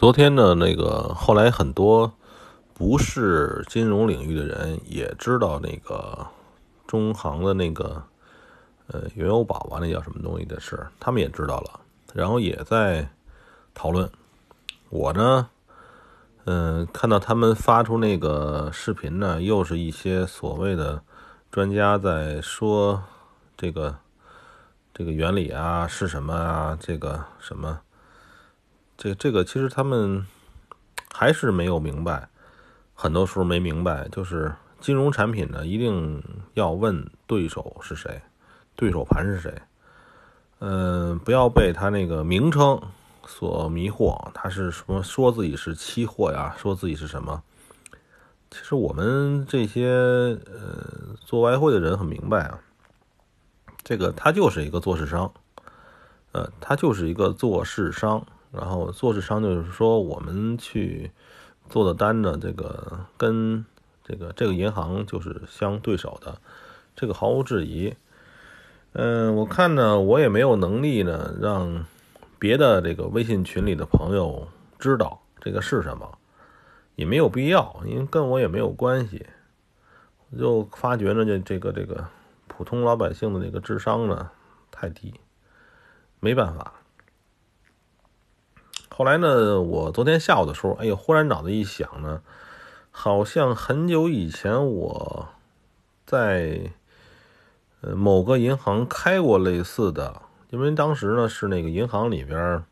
昨天呢，那个后来很多不是金融领域的人也知道那个中行的那个呃原油宝啊，那叫什么东西的事，他们也知道了，然后也在讨论。我呢，嗯，看到他们发出那个视频呢，又是一些所谓的专家在说这个这个原理啊是什么啊，这个什么。这这个其实他们还是没有明白，很多时候没明白，就是金融产品呢，一定要问对手是谁，对手盘是谁，嗯，不要被他那个名称所迷惑，他是什么说自己是期货呀，说自己是什么？其实我们这些呃做外汇的人很明白啊，这个他就是一个做市商，呃，他就是一个做市商。然后做市商就是说，我们去做的单呢，这个跟这个这个银行就是相对手的，这个毫无质疑。嗯，我看呢，我也没有能力呢，让别的这个微信群里的朋友知道这个是什么，也没有必要，因为跟我也没有关系。就发觉呢，这这个这个普通老百姓的这个智商呢太低，没办法。后来呢，我昨天下午的时候，哎呦，忽然脑子一想呢，好像很久以前我在呃某个银行开过类似的，因为当时呢是那个银行里边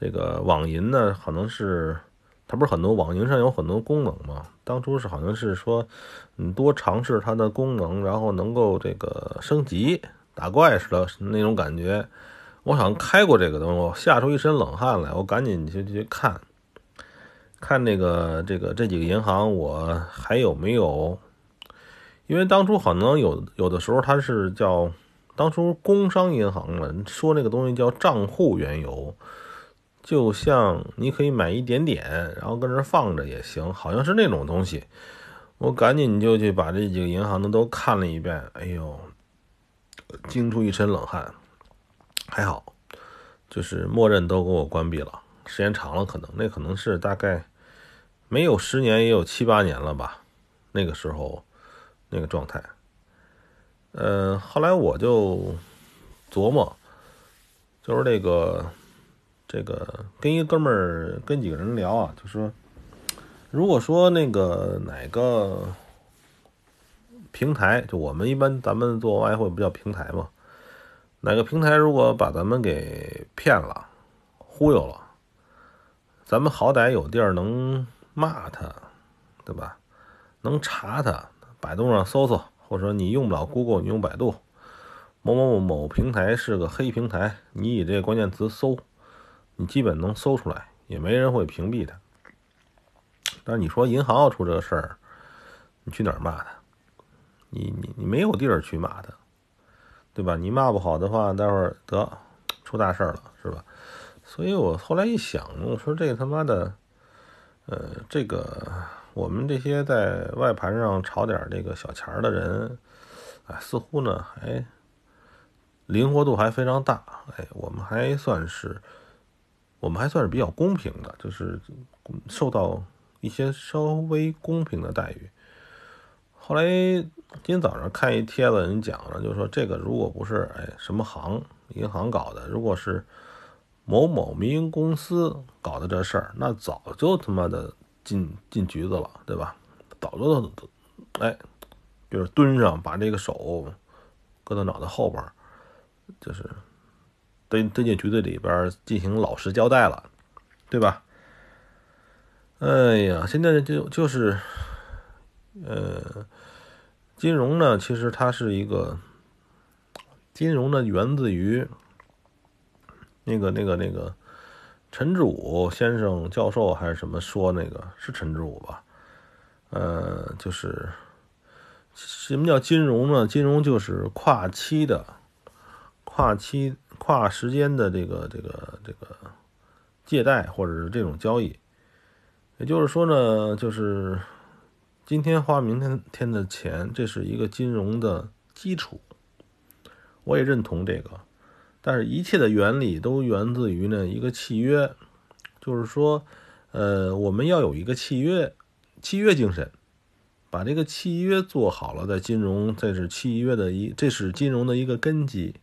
这个网银呢，可能是它不是很多网银上有很多功能嘛，当初是好像是说你多尝试它的功能，然后能够这个升级打怪似的那种感觉。我好像开过这个东西，我吓出一身冷汗来。我赶紧去去看，看那个这个这几个银行，我还有没有？因为当初可能有有的时候它是叫当初工商银行嘛，说那个东西叫账户原油，就像你可以买一点点，然后跟这放着也行，好像是那种东西。我赶紧就去把这几个银行的都看了一遍，哎呦，惊出一身冷汗。还好，就是默认都给我关闭了。时间长了，可能那可能是大概没有十年，也有七八年了吧。那个时候那个状态，呃，后来我就琢磨，就是那个这个跟一哥们儿跟几个人聊啊，就说如果说那个哪个平台，就我们一般咱们做外汇不叫平台嘛。哪个平台如果把咱们给骗了、忽悠了，咱们好歹有地儿能骂他，对吧？能查他，百度上搜搜，或者说你用不了 Google，你用百度，某某某某平台是个黑平台，你以这个关键词搜，你基本能搜出来，也没人会屏蔽他。但是你说银行要出这个事儿，你去哪儿骂他？你你你没有地儿去骂他。对吧？你骂不好的话，待会儿得出大事了，是吧？所以我后来一想，我说这他妈的，呃，这个我们这些在外盘上炒点这个小钱的人，哎，似乎呢还灵活度还非常大，哎，我们还算是我们还算是比较公平的，就是受到一些稍微公平的待遇。后来今天早上看一帖子，人讲了，就是说这个如果不是哎什么行银行搞的，如果是某某民营公司搞的这事儿，那早就他妈的进进局子了，对吧？早就都哎，就是蹲上把这个手搁到脑袋后边，就是蹲蹲进局子里边进行老实交代了，对吧？哎呀，现在就就是。呃，金融呢，其实它是一个金融呢，源自于那个、那个、那个陈志武先生教授还是什么说那个是陈志武吧？呃，就是什么叫金融呢？金融就是跨期的、跨期、跨时间的这个、这个、这个借贷或者是这种交易。也就是说呢，就是。今天花明天天的钱，这是一个金融的基础，我也认同这个。但是，一切的原理都源自于呢一个契约，就是说，呃，我们要有一个契约，契约精神，把这个契约做好了，在金融，这是契约的一，这是金融的一个根基。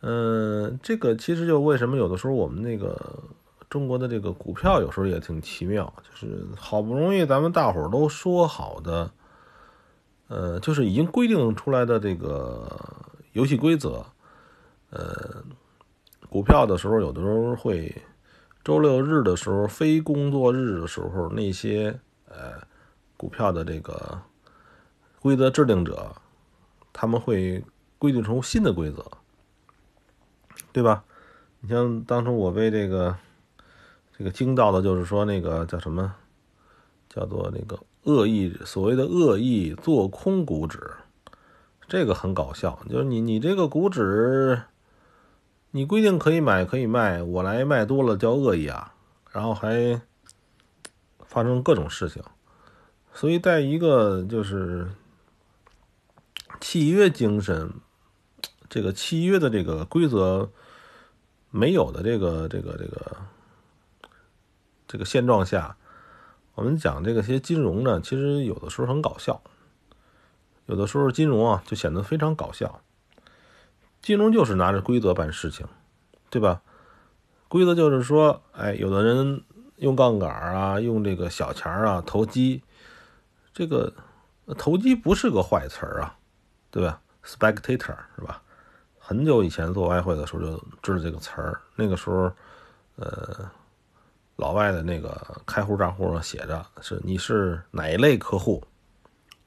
嗯，这个其实就为什么有的时候我们那个中国的这个股票有时候也挺奇妙，就是好不容易咱们大伙儿都说好的，呃，就是已经规定出来的这个游戏规则，呃，股票的时候有的时候会周六日的时候，非工作日的时候，那些呃股票的这个规则制定者，他们会规定出新的规则。对吧？你像当初我被这个这个惊到的，就是说那个叫什么，叫做那个恶意所谓的恶意做空股指，这个很搞笑。就是你你这个股指，你规定可以买可以卖，我来卖多了叫恶意啊，然后还发生各种事情。所以在一个就是契约精神。这个契约的这个规则没有的这个这个这个这个现状下，我们讲这个些金融呢，其实有的时候很搞笑，有的时候金融啊就显得非常搞笑。金融就是拿着规则办事情，对吧？规则就是说，哎，有的人用杠杆啊，用这个小钱啊投机，这个投机不是个坏词儿啊，对吧？spectator 是吧？很久以前做外汇的时候就知道这个词儿。那个时候，呃，老外的那个开户账户上写着是你是哪一类客户。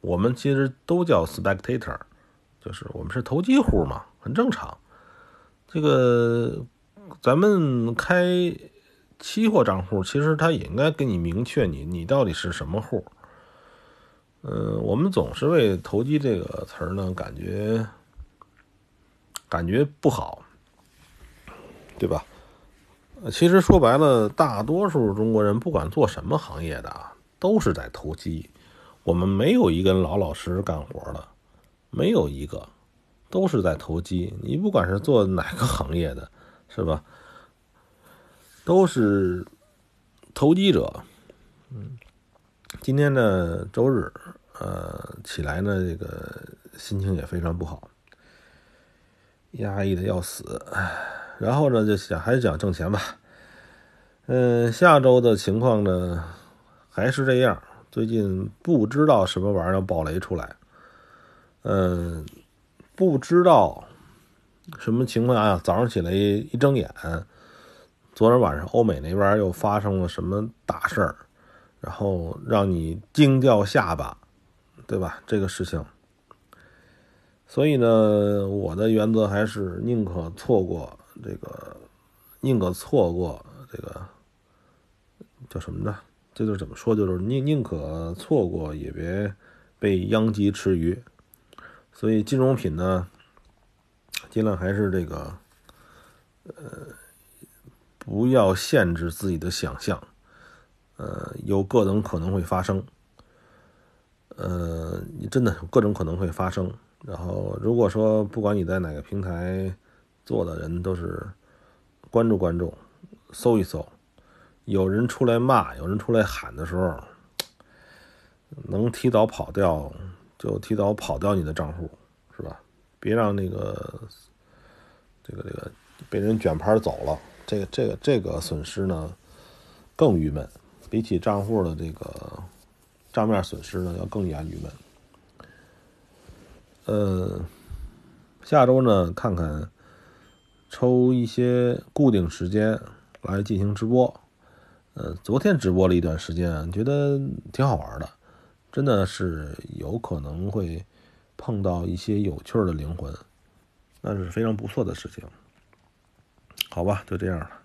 我们其实都叫 spectator，就是我们是投机户嘛，很正常。这个咱们开期货账户，其实他也应该给你明确你你到底是什么户。嗯，我们总是为投机这个词儿呢感觉。感觉不好，对吧？其实说白了，大多数中国人不管做什么行业的啊，都是在投机。我们没有一个人老老实实干活的，没有一个，都是在投机。你不管是做哪个行业的，是吧？都是投机者。嗯，今天呢，周日，呃，起来呢，这个心情也非常不好。压抑的要死，然后呢，就想还是想挣钱吧。嗯，下周的情况呢，还是这样。最近不知道什么玩意儿要爆雷出来，嗯，不知道什么情况啊。早上起来一睁眼，昨天晚上欧美那边又发生了什么大事儿，然后让你惊掉下巴，对吧？这个事情。所以呢，我的原则还是宁可错过这个，宁可错过这个叫什么呢？这就是怎么说？就是宁宁可错过，也别被殃及池鱼。所以金融品呢，尽量还是这个，呃，不要限制自己的想象，呃，有各种可能会发生，呃，真的有各种可能会发生。然后，如果说不管你在哪个平台做的人，都是关注关注，搜一搜，有人出来骂，有人出来喊的时候，能提早跑掉就提早跑掉你的账户，是吧？别让那个这个这个被人卷盘走了，这个这个这个损失呢更郁闷，比起账户的这个账面损失呢要更加郁闷。呃，下周呢，看看抽一些固定时间来进行直播。呃，昨天直播了一段时间，觉得挺好玩的，真的是有可能会碰到一些有趣的灵魂，那是非常不错的事情。好吧，就这样了。